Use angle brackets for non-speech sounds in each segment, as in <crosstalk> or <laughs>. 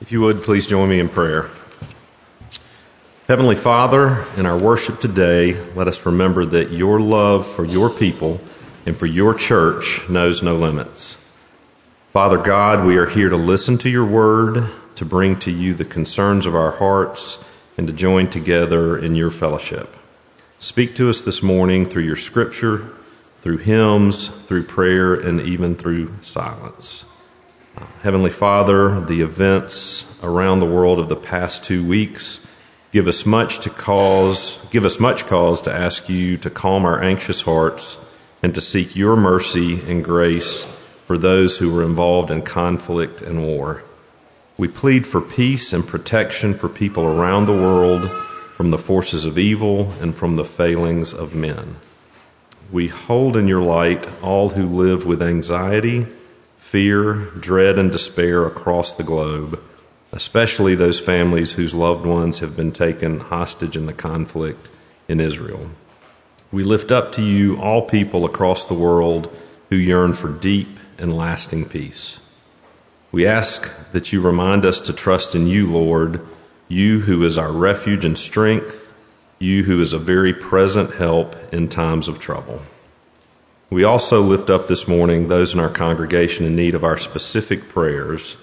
If you would, please join me in prayer. Heavenly Father, in our worship today, let us remember that your love for your people and for your church knows no limits. Father God, we are here to listen to your word, to bring to you the concerns of our hearts, and to join together in your fellowship. Speak to us this morning through your scripture, through hymns, through prayer, and even through silence. Heavenly Father, the events around the world of the past two weeks give us much to cause, give us much cause to ask you to calm our anxious hearts and to seek your mercy and grace for those who were involved in conflict and war. We plead for peace and protection for people around the world from the forces of evil and from the failings of men. We hold in your light all who live with anxiety fear, dread, and despair across the globe, especially those families whose loved ones have been taken hostage in the conflict in Israel. We lift up to you all people across the world who yearn for deep and lasting peace. We ask that you remind us to trust in you, Lord, you who is our refuge and strength, you who is a very present help in times of trouble. We also lift up this morning those in our congregation in need of our specific prayers.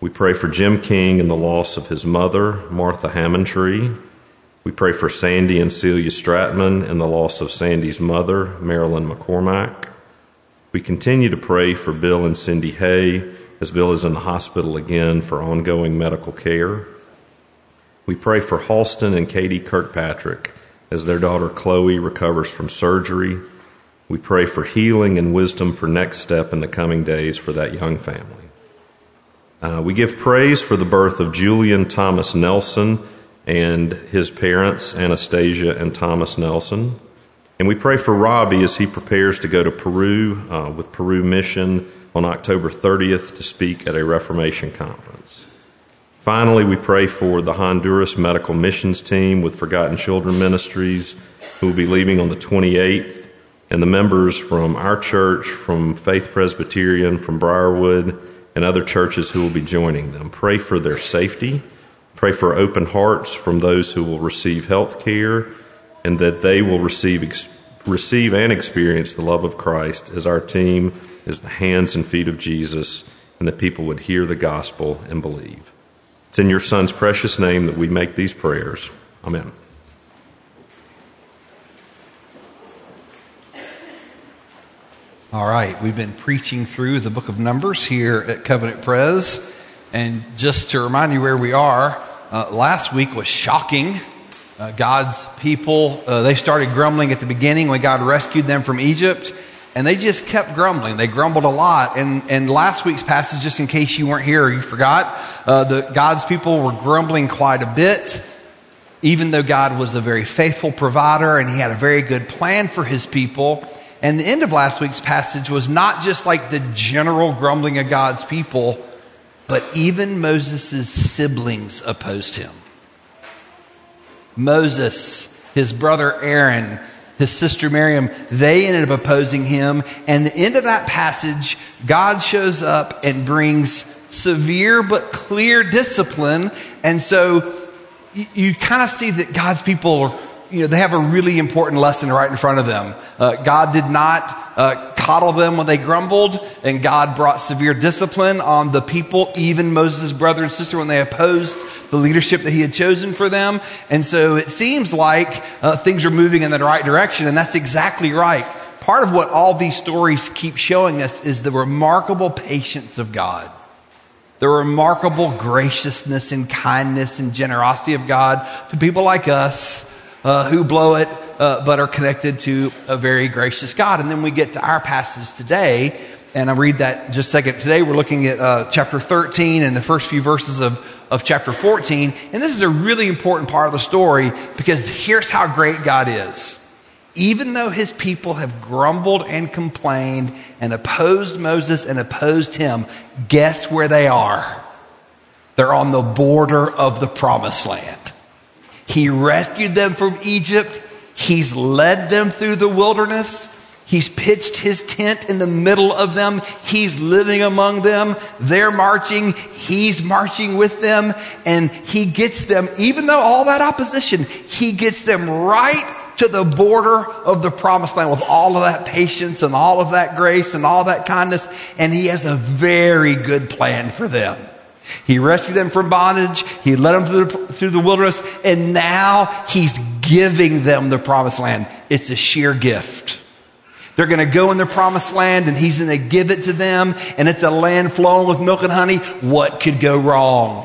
We pray for Jim King and the loss of his mother, Martha Hammondtree. We pray for Sandy and Celia Stratman and the loss of Sandy's mother, Marilyn McCormack. We continue to pray for Bill and Cindy Hay as Bill is in the hospital again for ongoing medical care. We pray for Halston and Katie Kirkpatrick as their daughter Chloe recovers from surgery we pray for healing and wisdom for next step in the coming days for that young family. Uh, we give praise for the birth of Julian Thomas Nelson and his parents, Anastasia and Thomas Nelson. And we pray for Robby as he prepares to go to Peru uh, with Peru Mission on October 30th to speak at a Reformation conference. Finally, we pray for the Honduras Medical Missions Team with Forgotten Children Ministries who will be leaving on the 28th and the members from our church, from Faith Presbyterian, from Briarwood, and other churches who will be joining them. Pray for their safety. Pray for open hearts from those who will receive health care and that they will receive, receive and experience the love of Christ as our team is the hands and feet of Jesus and that people would hear the gospel and believe. It's in your Son's precious name that we make these prayers. Amen. All right, we've been preaching through the book of Numbers here at Covenant Pres. And just to remind you where we are, uh, last week was shocking. Uh, God's people, uh, they started grumbling at the beginning when God rescued them from Egypt. And they just kept grumbling. They grumbled a lot. And, and last week's passage, just in case you weren't here or you forgot, uh, the, God's people were grumbling quite a bit. Even though God was a very faithful provider and he had a very good plan for his people, and the end of last week's passage was not just like the general grumbling of God's people, but even Moses' siblings opposed him. Moses, his brother Aaron, his sister Miriam, they ended up opposing him. And the end of that passage, God shows up and brings severe but clear discipline. And so you, you kind of see that God's people are you know, they have a really important lesson right in front of them. Uh, God did not uh, coddle them when they grumbled, and God brought severe discipline on the people, even Moses' brother and sister, when they opposed the leadership that he had chosen for them. And so it seems like uh, things are moving in the right direction, and that's exactly right. Part of what all these stories keep showing us is the remarkable patience of God the remarkable graciousness and kindness and generosity of God to people like us uh, who blow it, uh, but are connected to a very gracious God. And then we get to our passage today, and I read that just a second. Today we're looking at uh, chapter 13 and the first few verses of, of chapter 14. And this is a really important part of the story because here's how great God is. Even though his people have grumbled and complained and opposed Moses and opposed him, guess where they are? They're on the border of the promised land. He rescued them from Egypt. He's led them through the wilderness. He's pitched his tent in the middle of them. He's living among them. They're marching. He's marching with them. And he gets them, even though all that opposition, he gets them right to the border of the promised land with all of that patience and all of that grace and all that kindness. And he has a very good plan for them. He rescued them from bondage. He led them through the, through the wilderness. And now he's giving them the promised land. It's a sheer gift. They're going to go in the promised land and he's going to give it to them. And it's a land flowing with milk and honey. What could go wrong?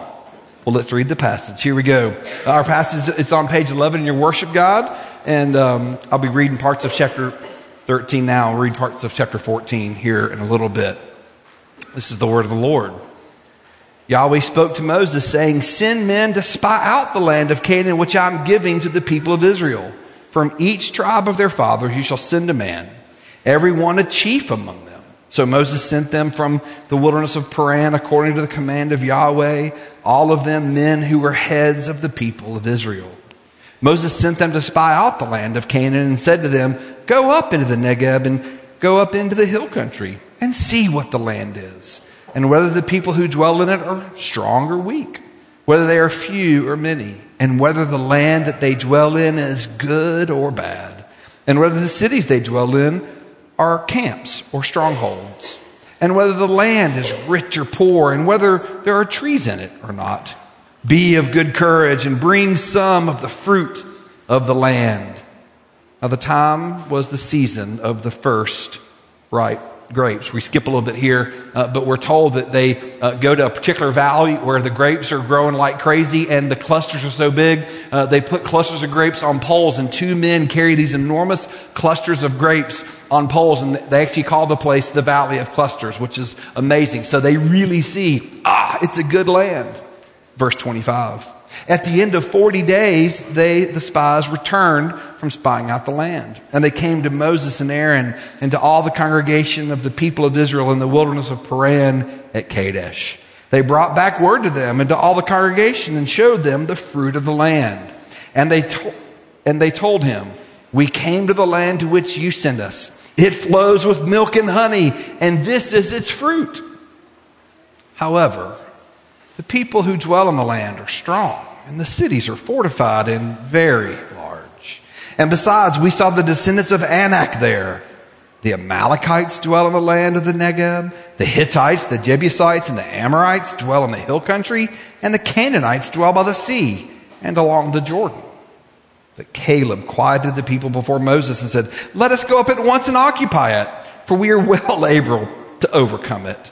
Well, let's read the passage. Here we go. Our passage is on page 11 in your worship guide. And um, I'll be reading parts of chapter 13 now. I'll read parts of chapter 14 here in a little bit. This is the word of the Lord. Yahweh spoke to Moses, saying, Send men to spy out the land of Canaan, which I'm giving to the people of Israel. From each tribe of their fathers you shall send a man, every one a chief among them. So Moses sent them from the wilderness of Paran according to the command of Yahweh, all of them men who were heads of the people of Israel. Moses sent them to spy out the land of Canaan and said to them, Go up into the Negeb and go up into the hill country and see what the land is and whether the people who dwell in it are strong or weak, whether they are few or many, and whether the land that they dwell in is good or bad, and whether the cities they dwell in are camps or strongholds, and whether the land is rich or poor, and whether there are trees in it or not. Be of good courage and bring some of the fruit of the land. Now, the time was the season of the first ripe grapes. We skip a little bit here, uh, but we're told that they uh, go to a particular valley where the grapes are growing like crazy and the clusters are so big. Uh, they put clusters of grapes on poles, and two men carry these enormous clusters of grapes on poles, and they actually call the place the Valley of Clusters, which is amazing. So they really see, ah, it's a good land. Verse 25. At the end of 40 days, they, the spies, returned from spying out the land. And they came to Moses and Aaron and to all the congregation of the people of Israel in the wilderness of Paran at Kadesh. They brought back word to them and to all the congregation and showed them the fruit of the land. And they, to- and they told him, We came to the land to which you sent us. It flows with milk and honey, and this is its fruit. However, the people who dwell in the land are strong, and the cities are fortified and very large. And besides, we saw the descendants of Anak there. The Amalekites dwell in the land of the Negeb. The Hittites, the Jebusites, and the Amorites dwell in the hill country. And the Canaanites dwell by the sea and along the Jordan. But Caleb quieted the people before Moses and said, Let us go up at once and occupy it, for we are well <laughs> able to overcome it.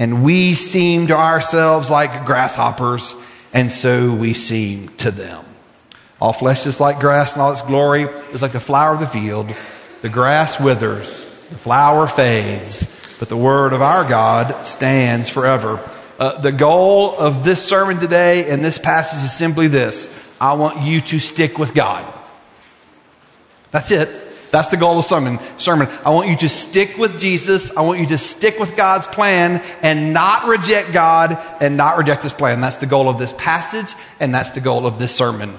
and we seem to ourselves like grasshoppers, and so we seem to them. All flesh is like grass, and all its glory is like the flower of the field. The grass withers, the flower fades, but the word of our God stands forever. Uh, the goal of this sermon today and this passage is simply this I want you to stick with God. That's it. That's the goal of sermon. sermon. I want you to stick with Jesus. I want you to stick with God's plan and not reject God and not reject his plan. That's the goal of this passage and that's the goal of this sermon.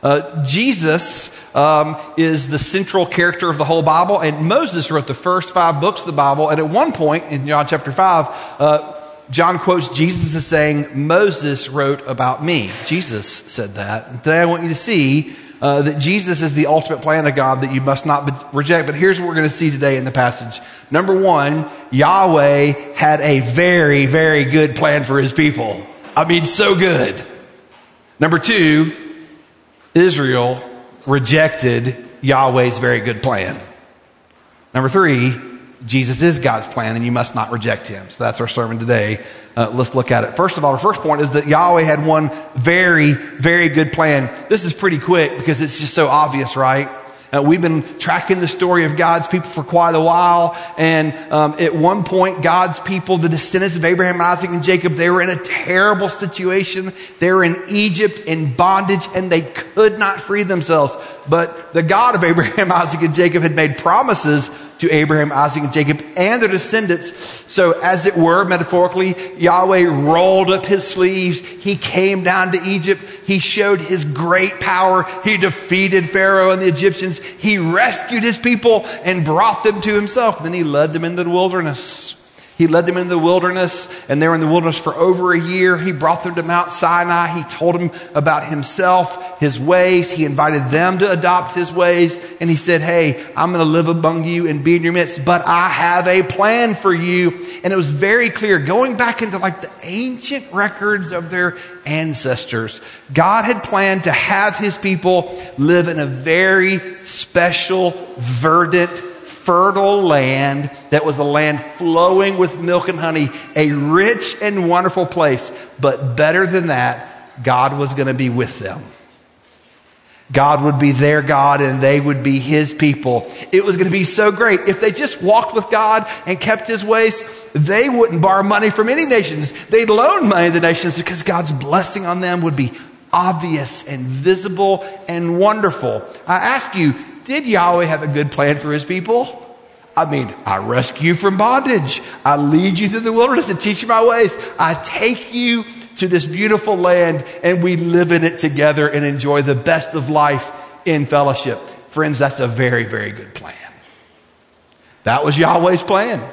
Uh, Jesus um, is the central character of the whole Bible, and Moses wrote the first five books of the Bible. And at one point in John chapter 5, uh, John quotes Jesus as saying, Moses wrote about me. Jesus said that. And today I want you to see uh, that Jesus is the ultimate plan of God that you must not be- reject. But here's what we're going to see today in the passage. Number one, Yahweh had a very, very good plan for his people. I mean, so good. Number two, Israel rejected Yahweh's very good plan. Number three, Jesus is God's plan and you must not reject him. So that's our sermon today. Uh, let's look at it. First of all, our first point is that Yahweh had one very, very good plan. This is pretty quick because it's just so obvious, right? Uh, we've been tracking the story of God's people for quite a while. And um, at one point, God's people, the descendants of Abraham, Isaac, and Jacob, they were in a terrible situation. They were in Egypt in bondage and they could not free themselves. But the God of Abraham, <laughs> Isaac, and Jacob had made promises to Abraham, Isaac, and Jacob and their descendants. So as it were, metaphorically, Yahweh rolled up his sleeves. He came down to Egypt. He showed his great power. He defeated Pharaoh and the Egyptians. He rescued his people and brought them to himself. Then he led them into the wilderness. He led them into the wilderness, and they were in the wilderness for over a year. He brought them to Mount Sinai. He told them about himself, his ways. He invited them to adopt his ways. And he said, Hey, I'm going to live among you and be in your midst, but I have a plan for you. And it was very clear, going back into like the ancient records of their ancestors, God had planned to have his people live in a very special, verdant, fertile land that was a land flowing with milk and honey, a rich and wonderful place. But better than that, God was going to be with them. God would be their God and they would be his people. It was going to be so great. If they just walked with God and kept his ways, they wouldn't borrow money from any nations. They'd loan money to nations because God's blessing on them would be obvious and visible and wonderful. I ask you, did Yahweh have a good plan for his people? I mean, I rescue you from bondage. I lead you through the wilderness and teach you my ways. I take you to this beautiful land and we live in it together and enjoy the best of life in fellowship. Friends, that's a very, very good plan. That was Yahweh's plan.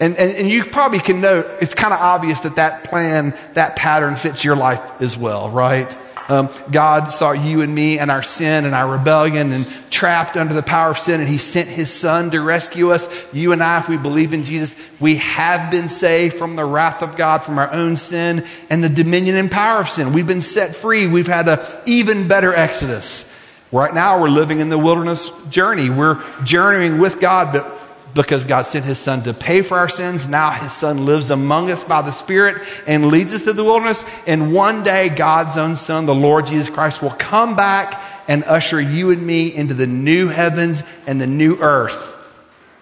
And, and, and you probably can know, it's kind of obvious that that plan, that pattern fits your life as well, right? Um, God saw you and me and our sin and our rebellion and trapped under the power of sin, and He sent His Son to rescue us. You and I, if we believe in Jesus, we have been saved from the wrath of God, from our own sin and the dominion and power of sin. We've been set free. We've had an even better exodus. Right now, we're living in the wilderness journey. We're journeying with God, but because God sent his son to pay for our sins. Now his son lives among us by the Spirit and leads us to the wilderness. And one day, God's own son, the Lord Jesus Christ, will come back and usher you and me into the new heavens and the new earth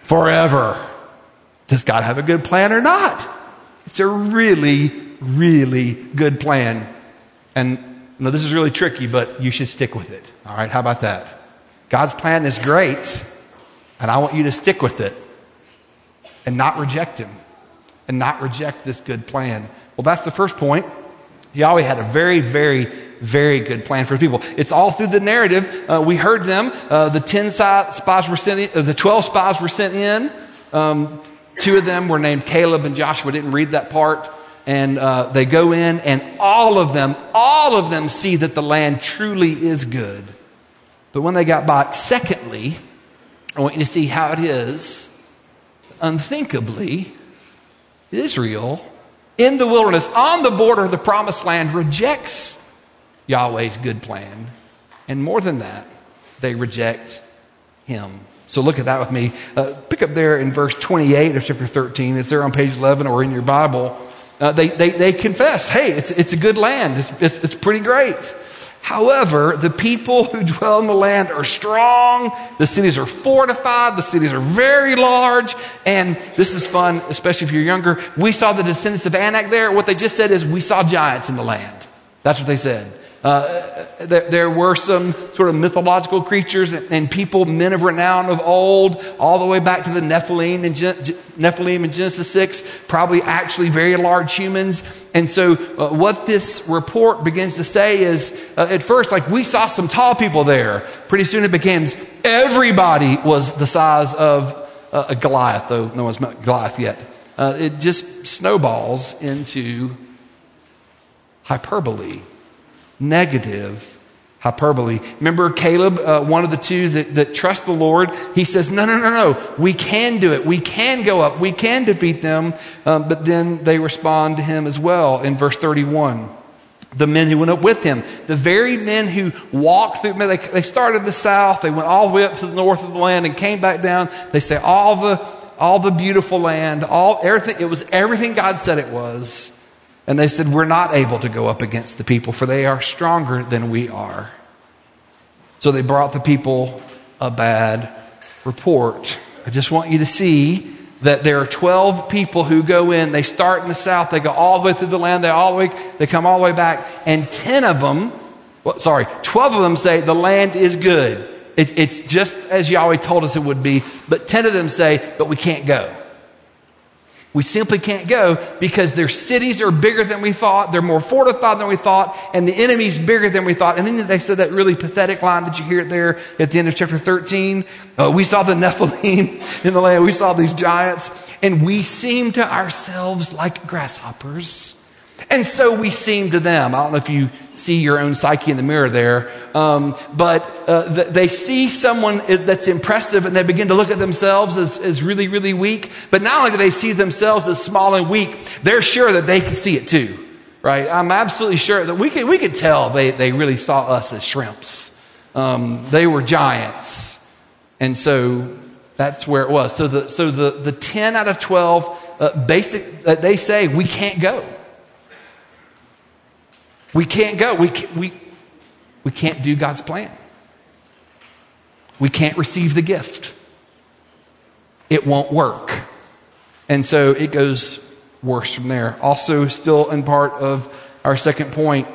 forever. Does God have a good plan or not? It's a really, really good plan. And now this is really tricky, but you should stick with it. All right, how about that? God's plan is great. And I want you to stick with it and not reject him and not reject this good plan. Well, that's the first point. Yahweh had a very, very, very good plan for his people. It's all through the narrative. Uh, we heard them. Uh, the 10 spies were sent in, uh, the 12 spies were sent in. Um, two of them were named Caleb and Joshua. Didn't read that part. And uh, they go in, and all of them, all of them see that the land truly is good. But when they got back, secondly, I want you to see how it is, unthinkably, Israel in the wilderness, on the border of the promised land, rejects Yahweh's good plan. And more than that, they reject him. So look at that with me. Uh, pick up there in verse 28 of chapter 13. It's there on page 11 or in your Bible. Uh, they, they, they confess, hey, it's, it's a good land. It's, it's, it's pretty great. However, the people who dwell in the land are strong. The cities are fortified. The cities are very large. And this is fun, especially if you're younger. We saw the descendants of Anak there. What they just said is, we saw giants in the land. That's what they said. Uh, there, there, were some sort of mythological creatures and, and, people, men of renown of old, all the way back to the Nephilim and Gen- Nephilim in Genesis 6, probably actually very large humans. And so, uh, what this report begins to say is, uh, at first, like we saw some tall people there. Pretty soon it becomes everybody was the size of uh, a Goliath, though no one's met Goliath yet. Uh, it just snowballs into hyperbole negative hyperbole. Remember Caleb, uh, one of the two that, that trust the Lord? He says, no, no, no, no. We can do it. We can go up. We can defeat them. Um, but then they respond to him as well in verse 31. The men who went up with him, the very men who walked through, they, they started the south, they went all the way up to the north of the land and came back down. They say all the, all the beautiful land, all, everything, it was everything God said it was. And they said, We're not able to go up against the people, for they are stronger than we are. So they brought the people a bad report. I just want you to see that there are 12 people who go in. They start in the south. They go all the way through the land. They all the way, they come all the way back. And 10 of them, well, sorry, 12 of them say the land is good. It, it's just as Yahweh told us it would be. But 10 of them say, but we can't go. We simply can't go because their cities are bigger than we thought. They're more fortified than we thought. And the enemy's bigger than we thought. And then they said that really pathetic line. Did you hear there at the end of chapter 13? Uh, we saw the <laughs> Nephilim in the land. We saw these giants and we seem to ourselves like grasshoppers. And so we seem to them. I don't know if you see your own psyche in the mirror there, um, but uh, th- they see someone that's impressive and they begin to look at themselves as, as really, really weak. But not only do they see themselves as small and weak, they're sure that they can see it too, right? I'm absolutely sure that we could, we could tell they, they really saw us as shrimps. Um, they were giants. And so that's where it was. So the, so the, the 10 out of 12 uh, basic, uh, they say we can't go. We can't go. We, we, we can't do God's plan. We can't receive the gift. It won't work. And so it goes worse from there. Also, still in part of our second point,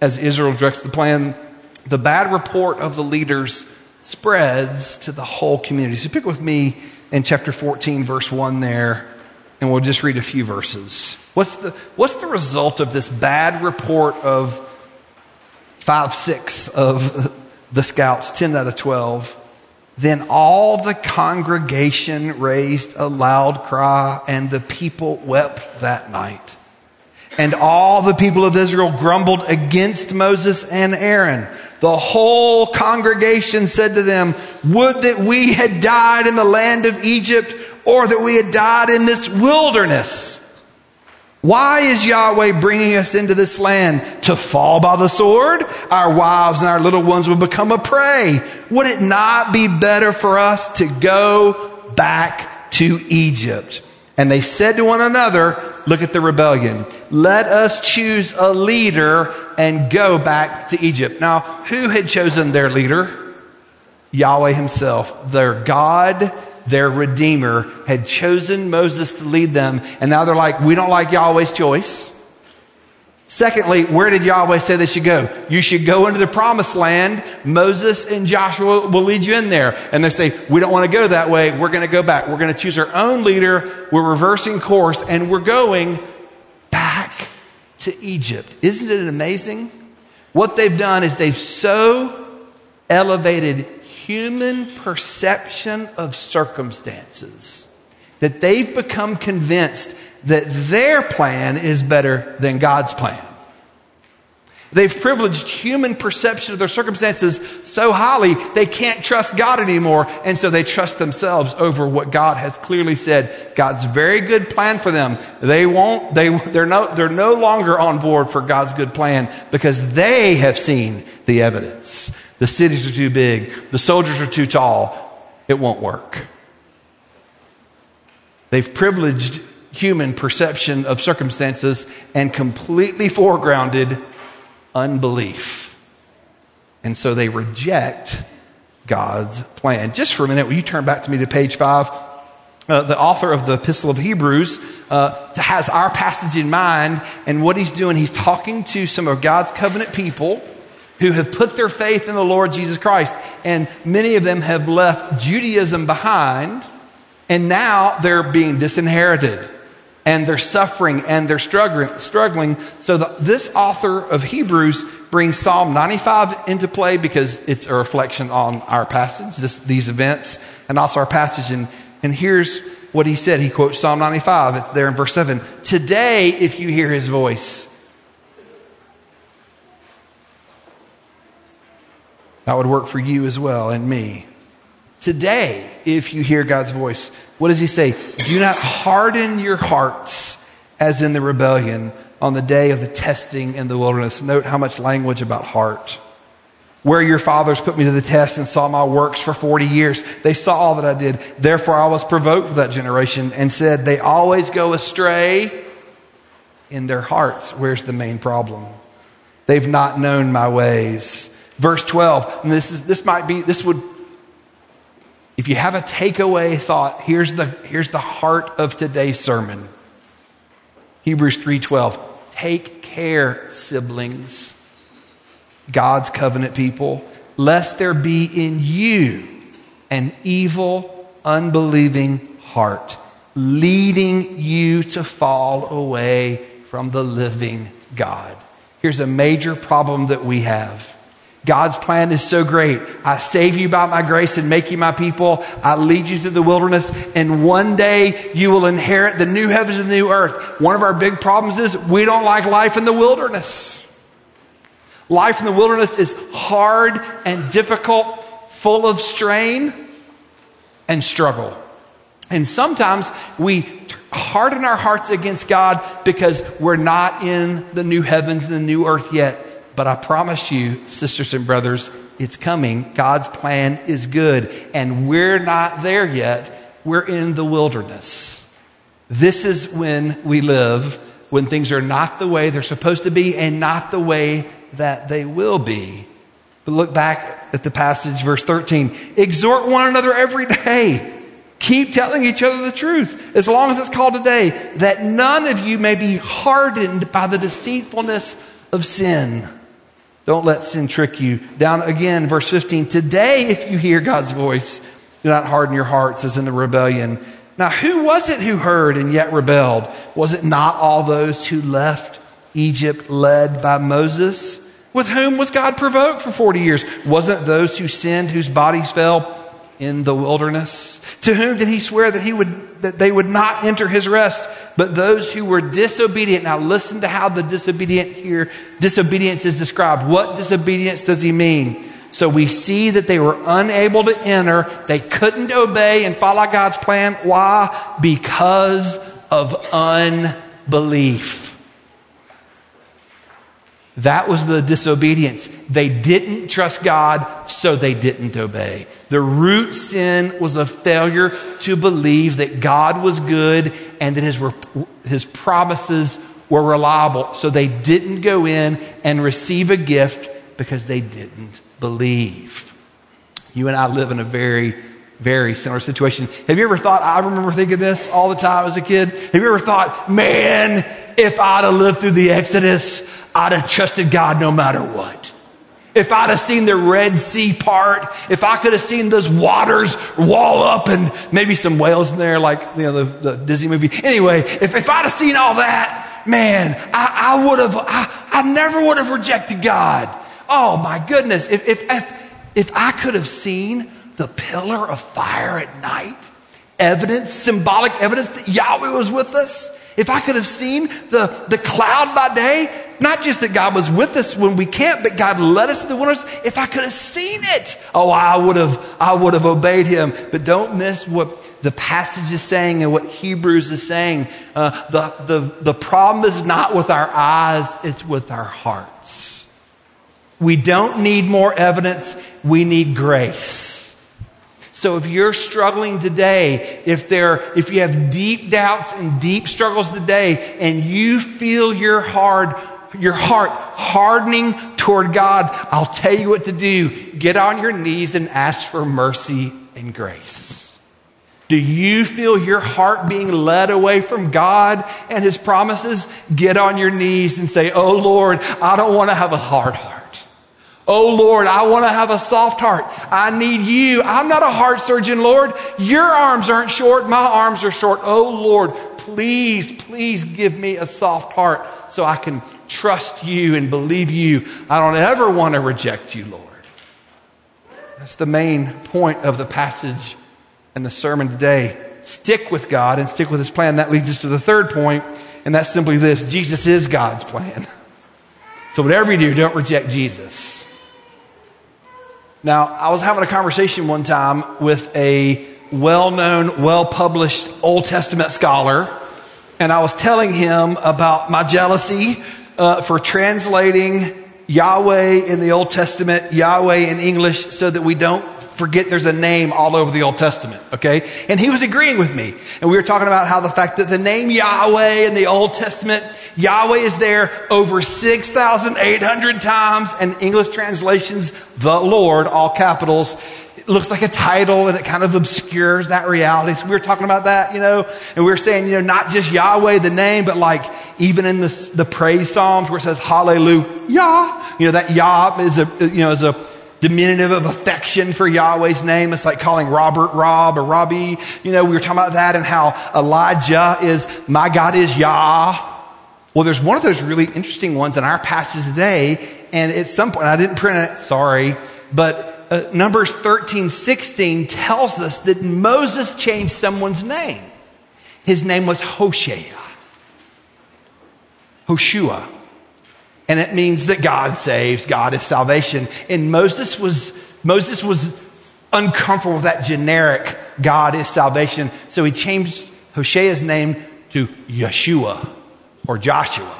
as Israel directs the plan, the bad report of the leaders spreads to the whole community. So pick with me in chapter 14, verse 1 there, and we'll just read a few verses. What's the, what's the result of this bad report of five sixths of the scouts, 10 out of 12? Then all the congregation raised a loud cry, and the people wept that night. And all the people of Israel grumbled against Moses and Aaron. The whole congregation said to them, Would that we had died in the land of Egypt, or that we had died in this wilderness. Why is Yahweh bringing us into this land? To fall by the sword? Our wives and our little ones will become a prey. Would it not be better for us to go back to Egypt? And they said to one another, look at the rebellion. Let us choose a leader and go back to Egypt. Now, who had chosen their leader? Yahweh himself, their God their Redeemer, had chosen Moses to lead them, and now they're like, we don't like Yahweh's choice. Secondly, where did Yahweh say they should go? You should go into the promised land. Moses and Joshua will lead you in there. And they say, we don't want to go that way. We're going to go back. We're going to choose our own leader. We're reversing course and we're going back to Egypt. Isn't it amazing? What they've done is they've so elevated human perception of circumstances that they've become convinced that their plan is better than God's plan. They've privileged human perception of their circumstances so highly they can't trust God anymore. And so they trust themselves over what God has clearly said. God's very good plan for them. They won't, they, they're no, they're no longer on board for God's good plan because they have seen the evidence. The cities are too big. The soldiers are too tall. It won't work. They've privileged human perception of circumstances and completely foregrounded unbelief. And so they reject God's plan. Just for a minute, will you turn back to me to page five? Uh, the author of the Epistle of Hebrews uh, has our passage in mind, and what he's doing, he's talking to some of God's covenant people who have put their faith in the Lord Jesus Christ. And many of them have left Judaism behind, and now they're being disinherited. And they're suffering and they're struggling. struggling. So the, this author of Hebrews brings Psalm 95 into play because it's a reflection on our passage, this, these events, and also our passage. And, and here's what he said. He quotes Psalm 95. It's there in verse 7. Today, if you hear his voice, That would work for you as well and me. Today, if you hear God's voice, what does he say? Do not harden your hearts as in the rebellion on the day of the testing in the wilderness. Note how much language about heart. Where your fathers put me to the test and saw my works for 40 years. They saw all that I did. Therefore I was provoked with that generation and said, they always go astray in their hearts. Where's the main problem? They've not known my ways. Verse 12, and this is, this might be, this would If you have a takeaway thought, here's the, here's the heart of today's sermon. Hebrews 3:12. Take care, siblings, God's covenant people, lest there be in you an evil, unbelieving heart, leading you to fall away from the living God. Here's a major problem that we have. God's plan is so great. I save you by my grace and make you my people. I lead you through the wilderness and one day you will inherit the new heavens and the new earth. One of our big problems is we don't like life in the wilderness. Life in the wilderness is hard and difficult, full of strain and struggle. And sometimes we harden our hearts against God because we're not in the new heavens and the new earth yet. But I promise you, sisters and brothers, it's coming. God's plan is good. And we're not there yet. We're in the wilderness. This is when we live, when things are not the way they're supposed to be and not the way that they will be. But look back at the passage, verse 13. Exhort one another every day. Keep telling each other the truth, as long as it's called today, that none of you may be hardened by the deceitfulness of sin. Don't let sin trick you. Down again, verse 15. Today, if you hear God's voice, do not harden your hearts as in the rebellion. Now, who was it who heard and yet rebelled? Was it not all those who left Egypt led by Moses? With whom was God provoked for 40 years? Wasn't those who sinned whose bodies fell in the wilderness? To whom did he swear that he would, that they would not enter his rest, but those who were disobedient? Now listen to how the disobedient here, disobedience is described. What disobedience does he mean? So we see that they were unable to enter. They couldn't obey and follow God's plan. Why? Because of unbelief. That was the disobedience. They didn't trust God, so they didn't obey. The root sin was a failure to believe that God was good and that his, his promises were reliable. So they didn't go in and receive a gift because they didn't believe. You and I live in a very, very similar situation. Have you ever thought, I remember thinking this all the time as a kid. Have you ever thought, man, if I'd have lived through the Exodus, I'd have trusted God no matter what. If I'd have seen the Red Sea part, if I could have seen those waters wall up and maybe some whales in there, like, you know, the, the Disney movie. Anyway, if, if I'd have seen all that, man, I, I would have, I, I never would have rejected God. Oh my goodness. If, if, if, if I could have seen the pillar of fire at night, evidence, symbolic evidence that Yahweh was with us, if I could have seen the, the cloud by day, not just that God was with us when we can't, but God led us to the wilderness. If I could have seen it, oh, I would have, I would have obeyed him. But don't miss what the passage is saying and what Hebrews is saying. Uh, the, the, the problem is not with our eyes, it's with our hearts. We don't need more evidence. We need grace. So if you're struggling today, if there, if you have deep doubts and deep struggles today, and you feel your hard, your heart hardening toward God, I'll tell you what to do. Get on your knees and ask for mercy and grace. Do you feel your heart being led away from God and His promises? Get on your knees and say, Oh Lord, I don't want to have a hard heart. Oh Lord, I want to have a soft heart. I need you. I'm not a heart surgeon, Lord. Your arms aren't short. My arms are short. Oh Lord, please, please give me a soft heart so I can trust you and believe you. I don't ever want to reject you, Lord. That's the main point of the passage and the sermon today. Stick with God and stick with his plan. That leads us to the third point, and that's simply this. Jesus is God's plan. So whatever you do, don't reject Jesus. Now, I was having a conversation one time with a well known, well published Old Testament scholar, and I was telling him about my jealousy uh, for translating Yahweh in the Old Testament, Yahweh in English, so that we don't forget there's a name all over the Old Testament, okay? And he was agreeing with me. And we were talking about how the fact that the name Yahweh in the Old Testament, Yahweh is there over 6,800 times, and English translations, the Lord, all capitals, looks like a title and it kind of obscures that reality. So we were talking about that, you know, and we were saying, you know, not just Yahweh, the name, but like even in the, the praise Psalms where it says hallelujah, you know, that Yah is a, you know, is a diminutive of affection for Yahweh's name. It's like calling Robert Rob or Robbie. You know, we were talking about that and how Elijah is, my God is Yah. Well, there's one of those really interesting ones in our passage today. And at some point, I didn't print it, sorry, but uh, Numbers 13, 16 tells us that Moses changed someone's name. His name was Hoshea. Hoshua. And it means that God saves, God is salvation. And Moses was, Moses was uncomfortable with that generic God is salvation. So he changed Hoshea's name to Yeshua or Joshua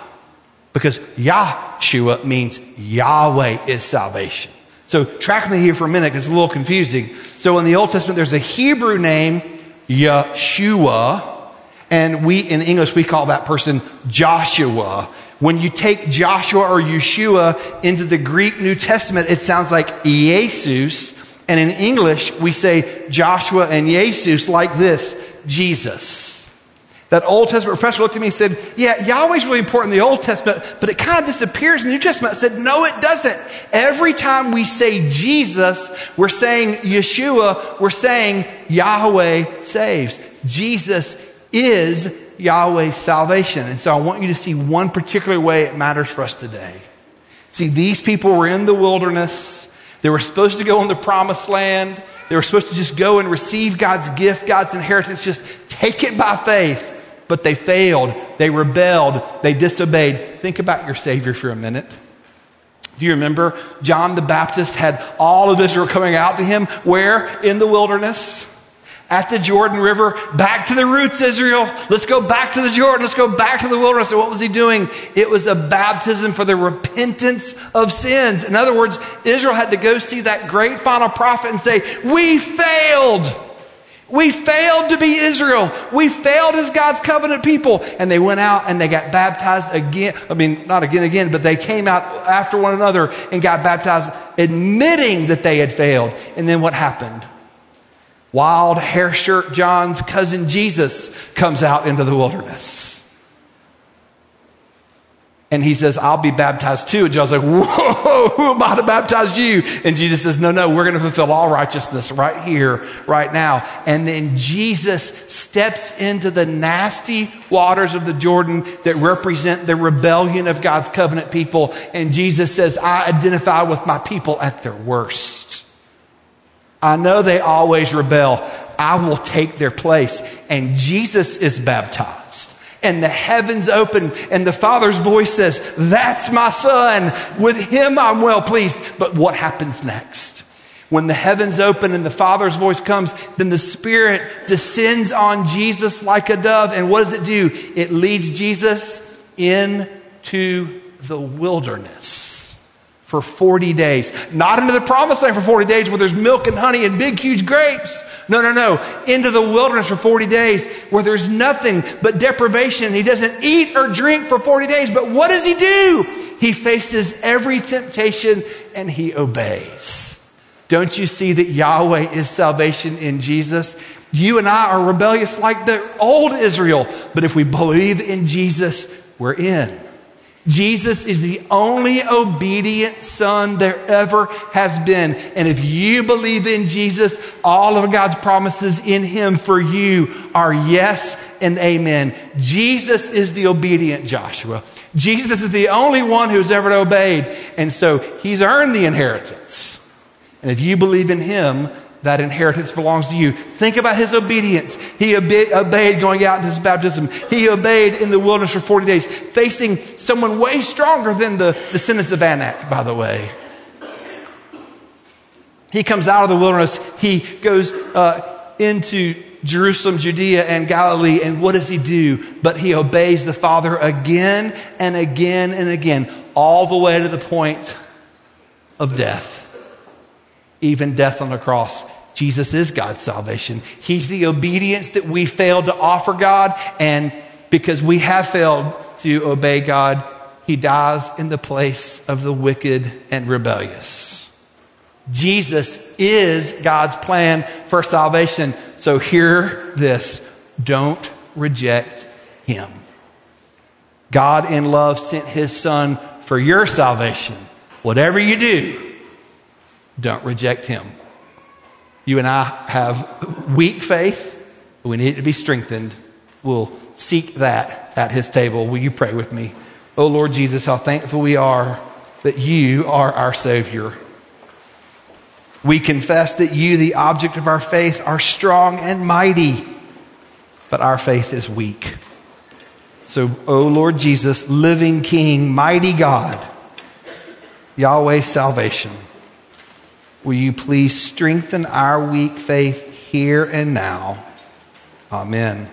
because Yahshua means Yahweh is salvation. So track me here for a minute because it's a little confusing. So in the Old Testament, there's a Hebrew name, Yeshua, and we, in English, we call that person Joshua. When you take Joshua or Yeshua into the Greek New Testament, it sounds like Jesus. And in English, we say Joshua and Jesus like this, Jesus. That Old Testament professor looked at me and said, Yeah, Yahweh's really important in the Old Testament, but it kind of disappears in the New Testament. I said, No, it doesn't. Every time we say Jesus, we're saying Yeshua, we're saying Yahweh saves. Jesus is Yahweh's salvation. And so I want you to see one particular way it matters for us today. See, these people were in the wilderness. They were supposed to go in the promised land. They were supposed to just go and receive God's gift, God's inheritance, just take it by faith but they failed. They rebelled. They disobeyed. Think about your Savior for a minute. Do you remember John the Baptist had all of Israel coming out to him? Where? In the wilderness. At the Jordan River. Back to the roots, Israel. Let's go back to the Jordan. Let's go back to the wilderness. And what was he doing? It was a baptism for the repentance of sins. In other words, Israel had to go see that great final prophet and say, we failed. We failed to be Israel. We failed as God's covenant people. And they went out and they got baptized again. I mean, not again, again, but they came out after one another and got baptized, admitting that they had failed. And then what happened? Wild hair shirt John's cousin Jesus comes out into the wilderness. And he says, I'll be baptized too. And John's like, whoa, <laughs> who am I to baptize you? And Jesus says, no, no, we're going to fulfill all righteousness right here, right now. And then Jesus steps into the nasty waters of the Jordan that represent the rebellion of God's covenant people. And Jesus says, I identify with my people at their worst. I know they always rebel. I will take their place. And Jesus is baptized and the heavens open and the father's voice says, that's my son. With him I'm well pleased. But what happens next? When the heavens open and the father's voice comes, then the spirit descends on Jesus like a dove. And what does it do? It leads Jesus into the wilderness for 40 days. Not into the promised land for 40 days where there's milk and honey and big, huge grapes. No, no, no. Into the wilderness for 40 days where there's nothing but deprivation. He doesn't eat or drink for 40 days. But what does he do? He faces every temptation and he obeys. Don't you see that Yahweh is salvation in Jesus? You and I are rebellious like the old Israel. But if we believe in Jesus, we're in. Jesus is the only obedient son there ever has been. And if you believe in Jesus, all of God's promises in him for you are yes and amen. Jesus is the obedient Joshua. Jesus is the only one who's ever obeyed. And so he's earned the inheritance. And if you believe in him, that inheritance belongs to you. Think about his obedience. He obeyed going out into his baptism. He obeyed in the wilderness for 40 days, facing someone way stronger than the descendants of Anak, by the way. He comes out of the wilderness. He goes uh, into Jerusalem, Judea, and Galilee. And what does he do? But he obeys the Father again and again and again, all the way to the point of death even death on the cross. Jesus is God's salvation. He's the obedience that we failed to offer God. And because we have failed to obey God, he dies in the place of the wicked and rebellious. Jesus is God's plan for salvation. So hear this. Don't reject him. God in love sent his son for your salvation. Whatever you do, don't reject him. You and I have weak faith. We need to be strengthened. We'll seek that at his table. Will you pray with me? Oh Lord Jesus, how thankful we are that you are our Savior. We confess that you, the object of our faith, are strong and mighty, but our faith is weak. So, O Lord Jesus, living King, mighty God, Yahweh's salvation, will you please strengthen our weak faith here and now? Amen.